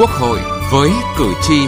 Quốc hội với cử tri.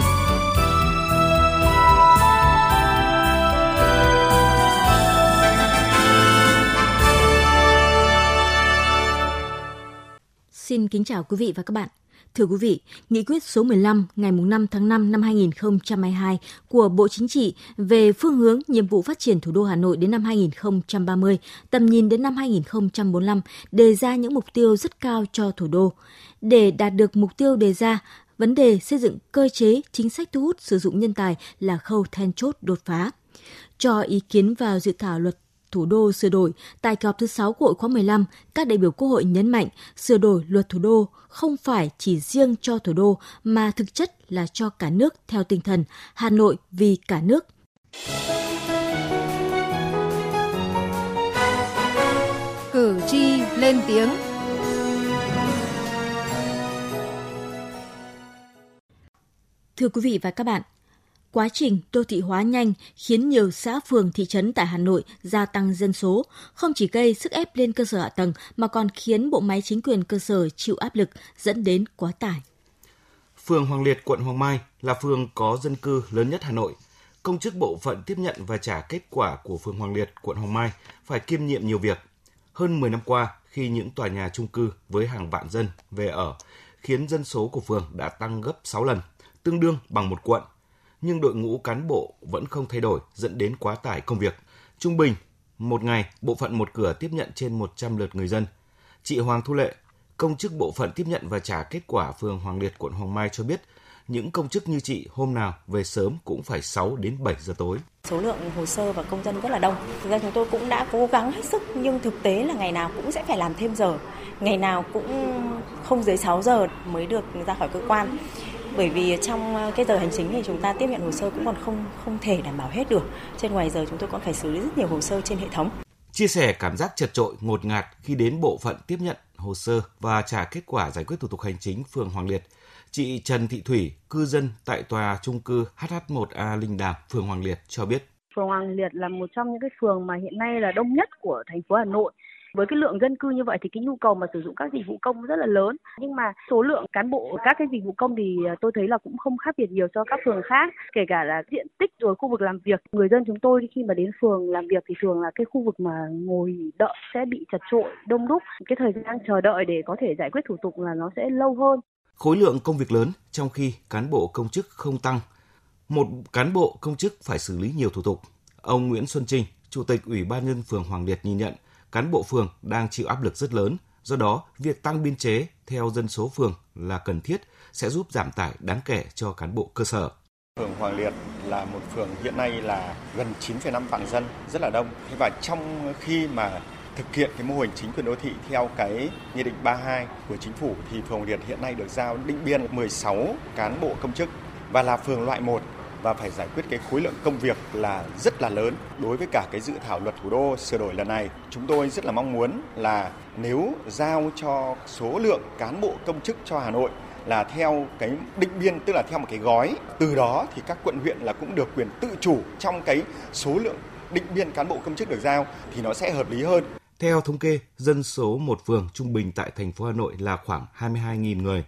Xin kính chào quý vị và các bạn. Thưa quý vị, Nghị quyết số 15 ngày 5 tháng 5 năm 2022 của Bộ Chính trị về phương hướng nhiệm vụ phát triển thủ đô Hà Nội đến năm 2030, tầm nhìn đến năm 2045 đề ra những mục tiêu rất cao cho thủ đô. Để đạt được mục tiêu đề ra, vấn đề xây dựng cơ chế chính sách thu hút sử dụng nhân tài là khâu then chốt đột phá. Cho ý kiến vào dự thảo luật thủ đô sửa đổi tại kỳ họp thứ 6 của hội khóa 15, các đại biểu Quốc hội nhấn mạnh sửa đổi luật thủ đô không phải chỉ riêng cho thủ đô mà thực chất là cho cả nước theo tinh thần Hà Nội vì cả nước. Cử tri lên tiếng Thưa quý vị và các bạn, quá trình đô thị hóa nhanh khiến nhiều xã phường thị trấn tại Hà Nội gia tăng dân số, không chỉ gây sức ép lên cơ sở hạ tầng mà còn khiến bộ máy chính quyền cơ sở chịu áp lực dẫn đến quá tải. Phường Hoàng Liệt, quận Hoàng Mai là phường có dân cư lớn nhất Hà Nội. Công chức bộ phận tiếp nhận và trả kết quả của phường Hoàng Liệt, quận Hoàng Mai phải kiêm nhiệm nhiều việc. Hơn 10 năm qua, khi những tòa nhà chung cư với hàng vạn dân về ở khiến dân số của phường đã tăng gấp 6 lần, tương đương bằng một quận nhưng đội ngũ cán bộ vẫn không thay đổi dẫn đến quá tải công việc. Trung bình, một ngày, bộ phận một cửa tiếp nhận trên 100 lượt người dân. Chị Hoàng Thu Lệ, công chức bộ phận tiếp nhận và trả kết quả phường Hoàng Liệt, quận Hoàng Mai cho biết, những công chức như chị hôm nào về sớm cũng phải 6 đến 7 giờ tối. Số lượng hồ sơ và công dân rất là đông. Thực ra chúng tôi cũng đã cố gắng hết sức nhưng thực tế là ngày nào cũng sẽ phải làm thêm giờ. Ngày nào cũng không dưới 6 giờ mới được ra khỏi cơ quan bởi vì trong ờ, cái giờ hành chính thì chúng ta tiếp nhận hồ sơ cũng còn không không thể đảm bảo hết được. Trên ngoài giờ chúng tôi còn phải xử lý rất nhiều hồ sơ trên hệ thống. Chia sẻ cảm giác chật trội, ngột ngạt khi đến bộ phận tiếp nhận hồ sơ và trả kết quả giải quyết thủ tục hành chính phường Hoàng Liệt. Chị Trần Thị Thủy, cư dân tại tòa trung cư HH1A Linh Đàm, phường Hoàng Liệt cho biết. Phường Hoàng Liệt là một trong những cái phường mà hiện nay là đông nhất của thành phố Hà Nội với cái lượng dân cư như vậy thì cái nhu cầu mà sử dụng các dịch vụ công rất là lớn. Nhưng mà số lượng cán bộ các cái dịch vụ công thì à, tôi thấy là cũng không khác biệt nhiều so các phường khác, kể cả là diện tích rồi khu vực làm việc. Người dân chúng tôi khi mà đến phường làm việc thì thường là cái khu vực mà ngồi đợi sẽ bị chật trội, đông đúc. Cái thời gian chờ đợi để có thể giải quyết thủ tục là nó sẽ lâu hơn. Khối lượng công việc lớn trong khi cán bộ công chức không tăng. Một cán bộ công chức phải xử lý nhiều thủ tục. Ông Nguyễn Xuân Trinh, Chủ tịch Ủy ban nhân phường Hoàng Liệt nhìn nhận cán bộ phường đang chịu áp lực rất lớn. Do đó, việc tăng biên chế theo dân số phường là cần thiết sẽ giúp giảm tải đáng kể cho cán bộ cơ sở. Phường Hoàng Liệt là một phường hiện nay là gần 9,5 vạn dân, rất là đông. Và trong khi mà thực hiện cái mô hình chính quyền đô thị theo cái nghị định 32 của chính phủ thì phường Hoàng Liệt hiện nay được giao định biên 16 cán bộ công chức và là phường loại 1 và phải giải quyết cái khối lượng công việc là rất là lớn đối với cả cái dự thảo luật thủ đô sửa đổi lần này chúng tôi rất là mong muốn là nếu giao cho số lượng cán bộ công chức cho Hà Nội là theo cái định biên tức là theo một cái gói từ đó thì các quận huyện là cũng được quyền tự chủ trong cái số lượng định biên cán bộ công chức được giao thì nó sẽ hợp lý hơn. Theo thống kê, dân số một phường trung bình tại thành phố Hà Nội là khoảng 22.000 người.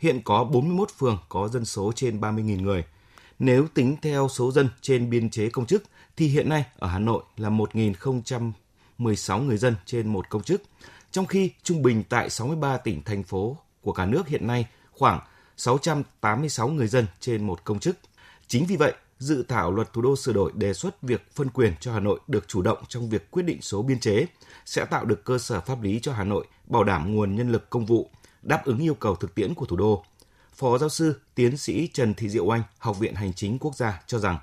Hiện có 41 phường có dân số trên 30.000 người. Nếu tính theo số dân trên biên chế công chức thì hiện nay ở Hà Nội là 1.016 người dân trên một công chức, trong khi trung bình tại 63 tỉnh thành phố của cả nước hiện nay khoảng 686 người dân trên một công chức. Chính vì vậy, dự thảo luật thủ đô sửa đổi đề xuất việc phân quyền cho Hà Nội được chủ động trong việc quyết định số biên chế sẽ tạo được cơ sở pháp lý cho Hà Nội bảo đảm nguồn nhân lực công vụ, đáp ứng yêu cầu thực tiễn của thủ đô. Phó giáo sư, tiến sĩ Trần Thị Diệu Anh, Học viện Hành chính Quốc gia cho rằng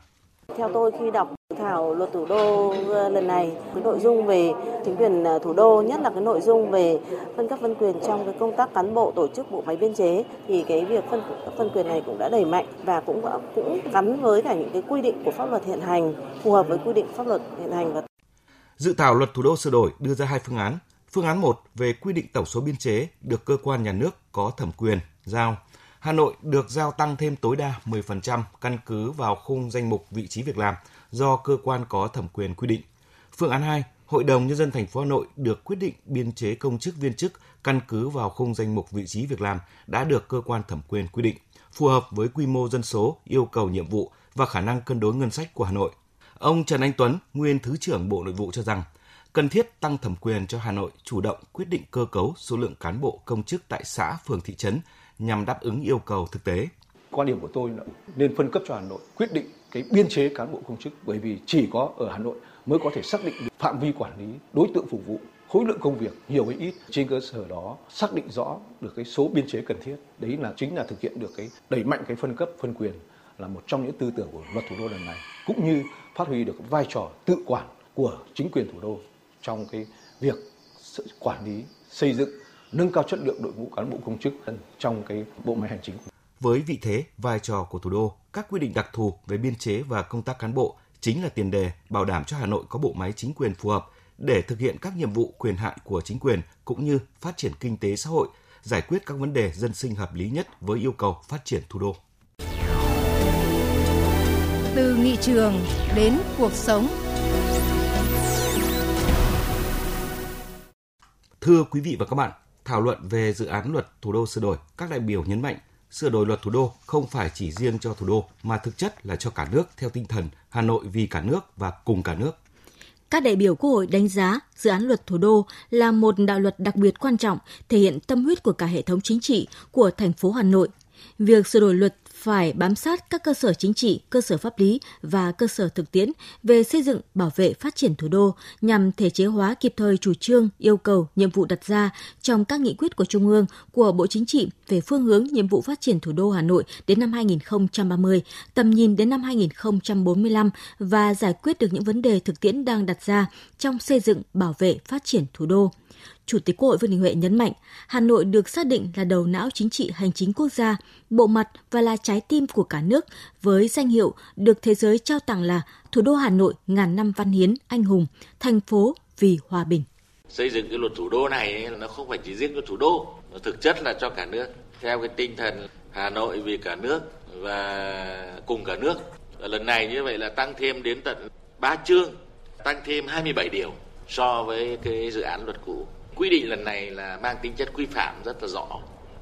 theo tôi khi đọc thảo luật thủ đô ờ, lần này, cái nội dung về chính quyền ờ, thủ đô, nhất là cái nội dung về phân cấp phân quyền trong cái công tác cán bộ tổ chức bộ máy biên chế thì cái việc phân phân quyền này cũng đã đẩy mạnh và cũng cũng gắn với cả những cái quy định của pháp luật hiện hành phù hợp với quy định pháp luật hiện hành và Dự thảo luật thủ đô sửa đổi đưa ra hai phương án. Phương án 1 về quy định tổng số biên chế được cơ quan nhà nước có thẩm quyền giao Hà Nội được giao tăng thêm tối đa 10% căn cứ vào khung danh mục vị trí việc làm do cơ quan có thẩm quyền quy định. Phương án 2, Hội đồng nhân dân thành phố Hà Nội được quyết định biên chế công chức viên chức căn cứ vào khung danh mục vị trí việc làm đã được cơ quan thẩm quyền quy định. phù hợp với quy mô dân số, yêu cầu nhiệm vụ và khả năng cân đối ngân sách của Hà Nội. Ông Trần Anh Tuấn, nguyên Thứ trưởng Bộ Nội vụ cho rằng, cần thiết tăng thẩm quyền cho Hà Nội chủ động quyết định cơ cấu số lượng cán bộ công chức tại xã, phường, thị trấn nhằm đáp ứng yêu cầu thực tế. Quan điểm của tôi là nên phân cấp cho Hà Nội quyết định cái biên chế cán bộ công chức bởi vì chỉ có ở Hà Nội mới có thể xác định được phạm vi quản lý, đối tượng phục vụ, khối lượng công việc nhiều hay ít trên cơ sở đó xác định rõ được cái số biên chế cần thiết đấy là chính là thực hiện được cái đẩy mạnh cái phân cấp phân quyền là một trong những tư tưởng của luật thủ đô lần này cũng như phát huy được vai trò tự quản của chính quyền thủ đô trong cái việc quản lý xây dựng nâng cao chất lượng đội ngũ cán bộ công chức trong cái bộ máy hành chính. Với vị thế, vai trò của thủ đô, các quy định đặc thù về biên chế và công tác cán bộ chính là tiền đề bảo đảm cho Hà Nội có bộ máy chính quyền phù hợp để thực hiện các nhiệm vụ quyền hạn của chính quyền cũng như phát triển kinh tế xã hội, giải quyết các vấn đề dân sinh hợp lý nhất với yêu cầu phát triển thủ đô. Từ nghị trường đến cuộc sống. Thưa quý vị và các bạn, thảo luận về dự án luật thủ đô sửa đổi, các đại biểu nhấn mạnh sửa đổi luật thủ đô không phải chỉ riêng cho thủ đô mà thực chất là cho cả nước theo tinh thần Hà Nội vì cả nước và cùng cả nước. Các đại biểu Quốc hội đánh giá dự án luật thủ đô là một đạo luật đặc biệt quan trọng, thể hiện tâm huyết của cả hệ thống chính trị của thành phố Hà Nội. Việc sửa đổi luật phải bám sát các cơ sở chính trị, cơ sở pháp lý và cơ sở thực tiễn về xây dựng, bảo vệ, phát triển thủ đô nhằm thể chế hóa kịp thời chủ trương, yêu cầu, nhiệm vụ đặt ra trong các nghị quyết của Trung ương, của Bộ Chính trị về phương hướng nhiệm vụ phát triển thủ đô Hà Nội đến năm 2030, tầm nhìn đến năm 2045 và giải quyết được những vấn đề thực tiễn đang đặt ra trong xây dựng, bảo vệ, phát triển thủ đô. Chủ tịch Quốc hội Vương Đình Huệ nhấn mạnh, Hà Nội được xác định là đầu não chính trị hành chính quốc gia, bộ mặt và là trái tim của cả nước với danh hiệu được thế giới trao tặng là thủ đô Hà Nội ngàn năm văn hiến anh hùng, thành phố vì hòa bình. Xây dựng cái luật thủ đô này nó không phải chỉ riêng cho thủ đô, nó thực chất là cho cả nước theo cái tinh thần Hà Nội vì cả nước và cùng cả nước. Và lần này như vậy là tăng thêm đến tận 3 chương, tăng thêm 27 điều so với cái dự án luật cũ quy định lần này là mang tính chất quy phạm rất là rõ,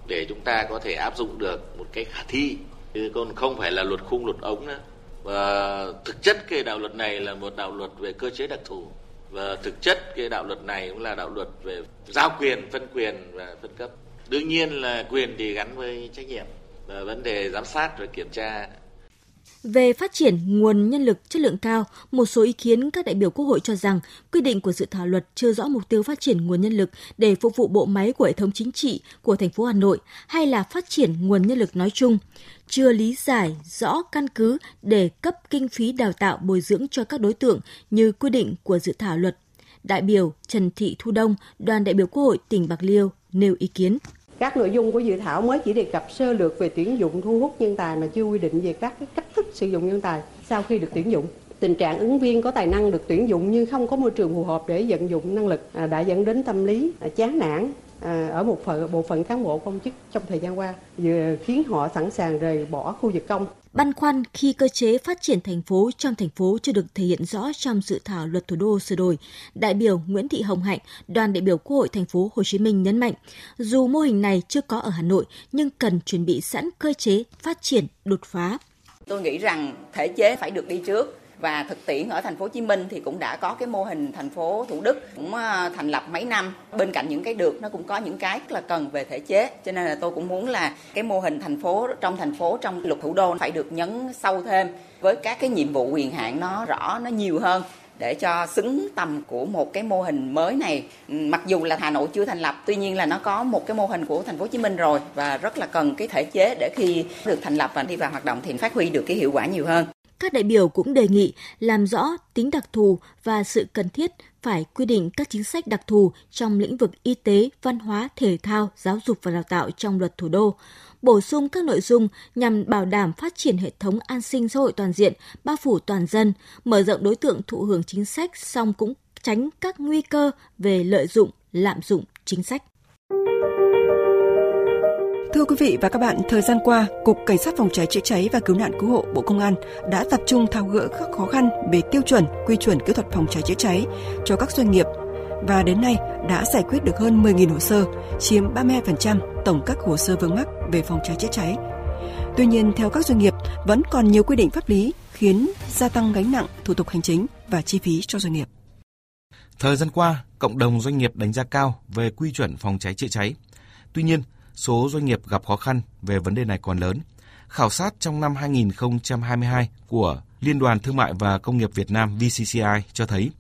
để chúng ta có thể áp dụng được một cách khả thi. Chứ còn không phải là luật khung, luật ống nữa. Và thực chất cái đạo luật này là một đạo luật về cơ chế đặc thù. Và thực chất cái đạo luật này cũng là đạo luật về giao quyền, phân quyền và phân cấp. Đương nhiên là quyền thì gắn với trách nhiệm. Và vấn đề giám sát và kiểm tra về phát triển nguồn nhân lực chất lượng cao, một số ý kiến các đại biểu Quốc hội cho rằng quy định của dự thảo luật chưa rõ mục tiêu phát triển nguồn nhân lực để phục vụ bộ máy của hệ thống chính trị của thành phố Hà Nội hay là phát triển nguồn nhân lực nói chung, chưa lý giải rõ căn cứ để cấp kinh phí đào tạo bồi dưỡng cho các đối tượng như quy định của dự thảo luật. Đại biểu Trần Thị Thu Đông, đoàn đại biểu Quốc hội tỉnh Bạc Liêu nêu ý kiến. Các nội dung của dự thảo mới chỉ đề cập sơ lược về tuyển dụng thu hút nhân tài mà chưa quy định về các cái cách thức sử dụng nhân tài sau khi được tuyển dụng. Tình trạng ứng viên có tài năng được tuyển dụng nhưng không có môi trường phù hợp để vận dụng năng lực à, đã dẫn đến tâm lý à, chán nản ở một phần bộ phận cán bộ công chức trong thời gian qua, vừa khiến họ sẵn sàng rời bỏ khu vực công băn khoăn khi cơ chế phát triển thành phố trong thành phố chưa được thể hiện rõ trong dự thảo luật thủ đô sửa đổi, đại biểu Nguyễn Thị Hồng Hạnh, đoàn đại biểu Quốc hội thành phố Hồ Chí Minh nhấn mạnh, dù mô hình này chưa có ở Hà Nội nhưng cần chuẩn bị sẵn cơ chế phát triển đột phá. Tôi nghĩ rằng thể chế phải được đi trước và thực tiễn ở thành phố Hồ Chí Minh thì cũng đã có cái mô hình thành phố Thủ Đức cũng ờ, thành lập mấy năm. Bên cạnh những cái được, nó cũng có những cái rất là cần về thể chế. Cho nên là tôi cũng muốn là cái mô hình thành phố, trong thành phố, trong luật thủ đô phải được nhấn sâu thêm với các cái nhiệm vụ quyền hạn nó rõ, nó nhiều hơn để cho xứng tầm của một cái mô hình mới này. Ừ, mặc dù là Hà Nội chưa thành lập, tuy nhiên là nó có một cái mô hình của thành phố Hồ Chí Minh rồi và rất là cần cái thể chế để khi được thành lập và đi vào hoạt động thì phát huy được cái hiệu quả nhiều hơn các đại biểu cũng đề nghị làm rõ tính đặc thù và sự cần thiết phải quy định các chính sách đặc thù trong lĩnh vực y tế, văn hóa, thể thao, giáo dục và đào tạo trong luật thủ đô, bổ sung các nội dung nhằm bảo đảm phát triển hệ thống an sinh xã hội toàn diện, bao phủ toàn dân, mở rộng đối tượng thụ hưởng chính sách, song cũng tránh các nguy cơ về lợi dụng, lạm dụng chính sách. Thưa quý vị và các bạn, thời gian qua, Cục Cảnh sát phòng cháy chữa cháy và cứu nạn cứu hộ Bộ Công an đã tập trung tháo gỡ các khó khăn về tiêu chuẩn, quy chuẩn kỹ thuật phòng cháy chữa cháy cho các doanh nghiệp và đến nay đã giải quyết được hơn 10.000 hồ sơ, chiếm 32% tổng các hồ sơ vướng mắc về phòng cháy chữa cháy. Tuy nhiên, theo các doanh nghiệp, vẫn còn nhiều quy định pháp lý khiến gia tăng gánh nặng thủ tục hành chính và chi phí cho doanh nghiệp. Thời gian qua, cộng đồng doanh nghiệp đánh giá cao về quy chuẩn phòng cháy chữa cháy. Tuy nhiên, số doanh nghiệp gặp khó khăn về vấn đề này còn lớn. Khảo sát trong năm 2022 của Liên đoàn Thương mại và Công nghiệp Việt Nam VCCI cho thấy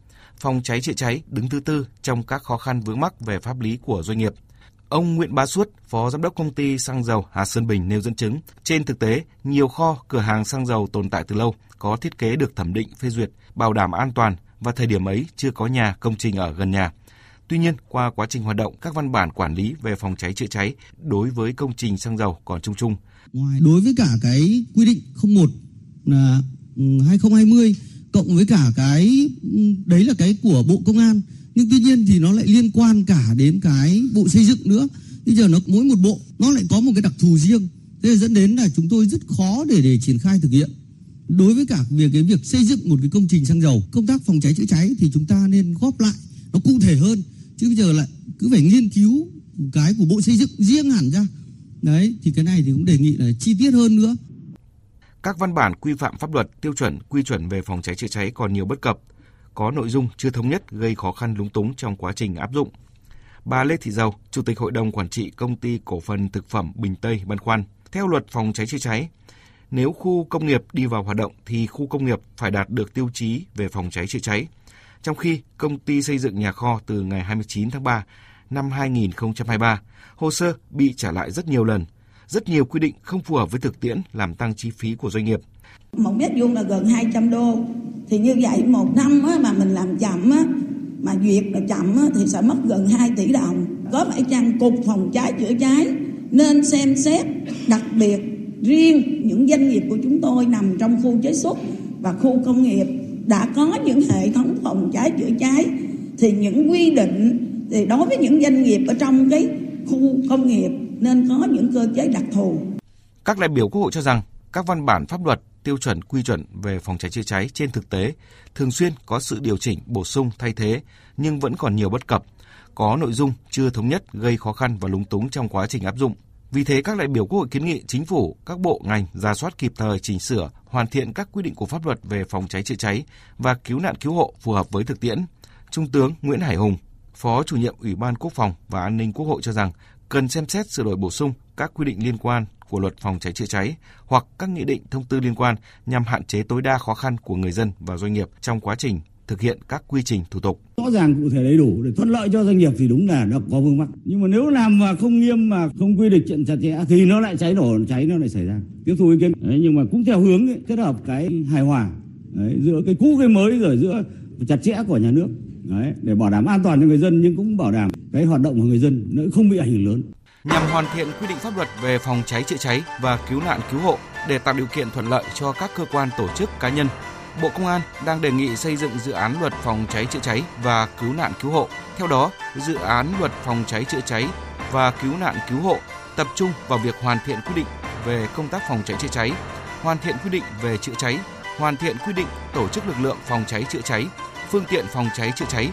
phòng cháy chữa cháy đứng thứ tư trong các khó khăn vướng mắc về pháp lý của doanh nghiệp. Ông Nguyễn Bá Suất, Phó Giám đốc Công ty Xăng dầu Hà Sơn Bình nêu dẫn chứng, trên thực tế, nhiều kho, cửa hàng xăng dầu tồn tại từ lâu, có thiết kế được thẩm định phê duyệt, bảo đảm an toàn và thời điểm ấy chưa có nhà, công trình ở gần nhà. Tuy nhiên, qua quá trình hoạt động, các văn bản quản lý về phòng cháy chữa cháy đối với công trình xăng dầu còn chung chung. Ngoài đối với cả cái quy định 01 là ừ, 2020 cộng với cả cái ừ, đấy là cái của Bộ Công an. Nhưng tuy nhiên thì nó lại liên quan cả đến cái bộ xây dựng nữa. Bây giờ nó mỗi một bộ nó lại có một cái đặc thù riêng. Thế là dẫn đến là chúng tôi rất khó để để triển khai thực hiện. Đối với cả việc cái việc xây dựng một cái công trình xăng dầu công tác phòng cháy chữa cháy thì chúng ta nên góp lại nó cụ thể hơn chứ bây giờ lại cứ phải nghiên cứu cái của bộ xây dựng riêng hẳn ra đấy thì cái này thì cũng đề nghị là chi tiết hơn nữa các văn bản quy phạm pháp luật, tiêu chuẩn, quy chuẩn về phòng cháy chữa cháy còn nhiều bất cập, có nội dung chưa thống nhất gây khó khăn lúng túng trong quá trình áp dụng. Bà Lê Thị Dầu, Chủ tịch Hội đồng Quản trị Công ty Cổ phần Thực phẩm Bình Tây băn khoăn. Theo luật phòng cháy chữa cháy, nếu khu công nghiệp đi vào hoạt động thì khu công nghiệp phải đạt được tiêu chí về phòng cháy chữa cháy. Trong khi công ty xây dựng nhà kho từ ngày 29 tháng 3 năm 2023, hồ sơ bị trả lại rất nhiều lần. Rất nhiều quy định không phù hợp với thực tiễn làm tăng chi phí của doanh nghiệp. Một mét vuông là gần 200 đô. Thì như vậy một năm mà mình làm chậm á, mà duyệt là chậm á, thì sẽ mất gần 2 tỷ đồng. Có phải chăng cục phòng cháy chữa cháy nên xem xét đặc biệt riêng những doanh nghiệp của chúng tôi nằm trong khu chế xuất và khu công nghiệp đã có những hệ thống phòng cháy chữa cháy thì những quy định thì đối với những doanh nghiệp ở trong cái khu công nghiệp nên có những cơ chế đặc thù. Các đại biểu Quốc hội cho rằng các văn bản pháp luật, tiêu chuẩn quy chuẩn về phòng cháy chữa cháy trên thực tế thường xuyên có sự điều chỉnh, bổ sung, thay thế nhưng vẫn còn nhiều bất cập, có nội dung chưa thống nhất gây khó khăn và lúng túng trong quá trình áp dụng. Vì thế, các đại biểu Quốc hội kiến nghị chính phủ, các bộ ngành ra soát kịp thời chỉnh sửa, hoàn thiện các quy định của pháp luật về phòng cháy chữa cháy và cứu nạn cứu hộ phù hợp với thực tiễn. Trung tướng Nguyễn Hải Hùng, Phó chủ nhiệm Ủy ban Quốc phòng và An ninh Quốc hội cho rằng cần xem xét sửa đổi bổ sung các quy định liên quan của luật phòng cháy chữa cháy hoặc các nghị định thông tư liên quan nhằm hạn chế tối đa khó khăn của người dân và doanh nghiệp trong quá trình thực hiện các quy trình thủ tục. Rõ ràng cụ thể đầy đủ để thuận lợi cho doanh nghiệp thì đúng là nó có vướng mắc. Nhưng mà nếu làm mà không nghiêm mà không quy định chặt chẽ thì nó lại cháy nổ, cháy nó lại xảy ra. Tiếp thu ý kiến. Đấy, nhưng mà cũng theo hướng ấy, kết hợp cái hài hòa đấy, giữa cái cũ cái mới rồi giữa chặt chẽ của nhà nước đấy, để bảo đảm an toàn cho người dân nhưng cũng bảo đảm cái hoạt động của người dân nó không bị ảnh hưởng lớn nhằm hoàn thiện quy định pháp luật về phòng cháy chữa cháy và cứu nạn cứu hộ để tạo điều kiện thuận lợi cho các cơ quan tổ chức cá nhân. Bộ Công an đang đề nghị xây dựng dự án luật phòng cháy chữa cháy và cứu nạn cứu hộ. Theo đó, dự án luật phòng cháy chữa cháy và cứu nạn cứu hộ tập trung vào việc hoàn thiện quy định về công tác phòng cháy chữa cháy, hoàn thiện quy định về chữa cháy, hoàn thiện quy định tổ chức lực lượng phòng cháy chữa cháy, phương tiện phòng cháy chữa cháy,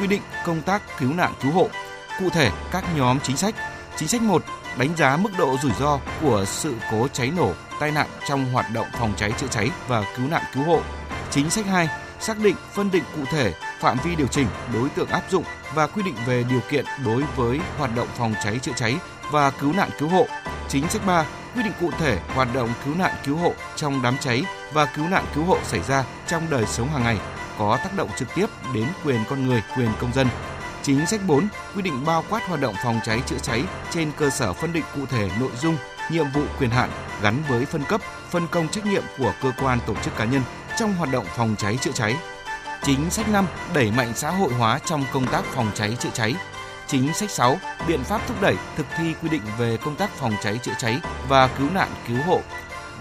quy định công tác cứu nạn cứu hộ, cụ thể các nhóm chính sách. Chính sách 1 đánh giá mức độ rủi ro của sự cố cháy nổ, tai nạn trong hoạt động phòng cháy chữa cháy và cứu nạn cứu hộ. Chính sách 2 xác định phân định cụ thể phạm vi điều chỉnh, đối tượng áp dụng và quy định về điều kiện đối với hoạt động phòng cháy chữa cháy và cứu nạn cứu hộ. Chính sách 3 quy định cụ thể hoạt động cứu nạn cứu hộ trong đám cháy và cứu nạn cứu hộ xảy ra trong đời sống hàng ngày có tác động trực tiếp đến quyền con người, quyền công dân. Chính sách 4 quy định bao quát hoạt động phòng cháy chữa cháy trên cơ sở phân định cụ thể nội dung, nhiệm vụ quyền hạn gắn với phân cấp, phân công trách nhiệm của cơ quan tổ chức cá nhân trong hoạt động phòng cháy chữa cháy. Chính sách 5 đẩy mạnh xã hội hóa trong công tác phòng cháy chữa cháy. Chính sách 6 biện pháp thúc đẩy thực thi quy định về công tác phòng cháy chữa cháy và cứu nạn cứu hộ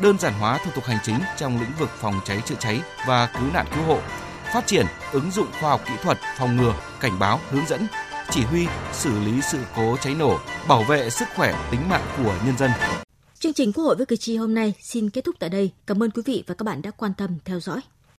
đơn giản hóa thủ tục hành chính trong lĩnh vực phòng cháy chữa cháy và cứu nạn cứu hộ, phát triển ứng dụng khoa học kỹ thuật phòng ngừa, cảnh báo, hướng dẫn, chỉ huy, xử lý sự cố cháy nổ, bảo vệ sức khỏe tính mạng của nhân dân. Chương trình Quốc hội với cử tri hôm nay xin kết thúc tại đây. Cảm ơn quý vị và các bạn đã quan tâm theo dõi.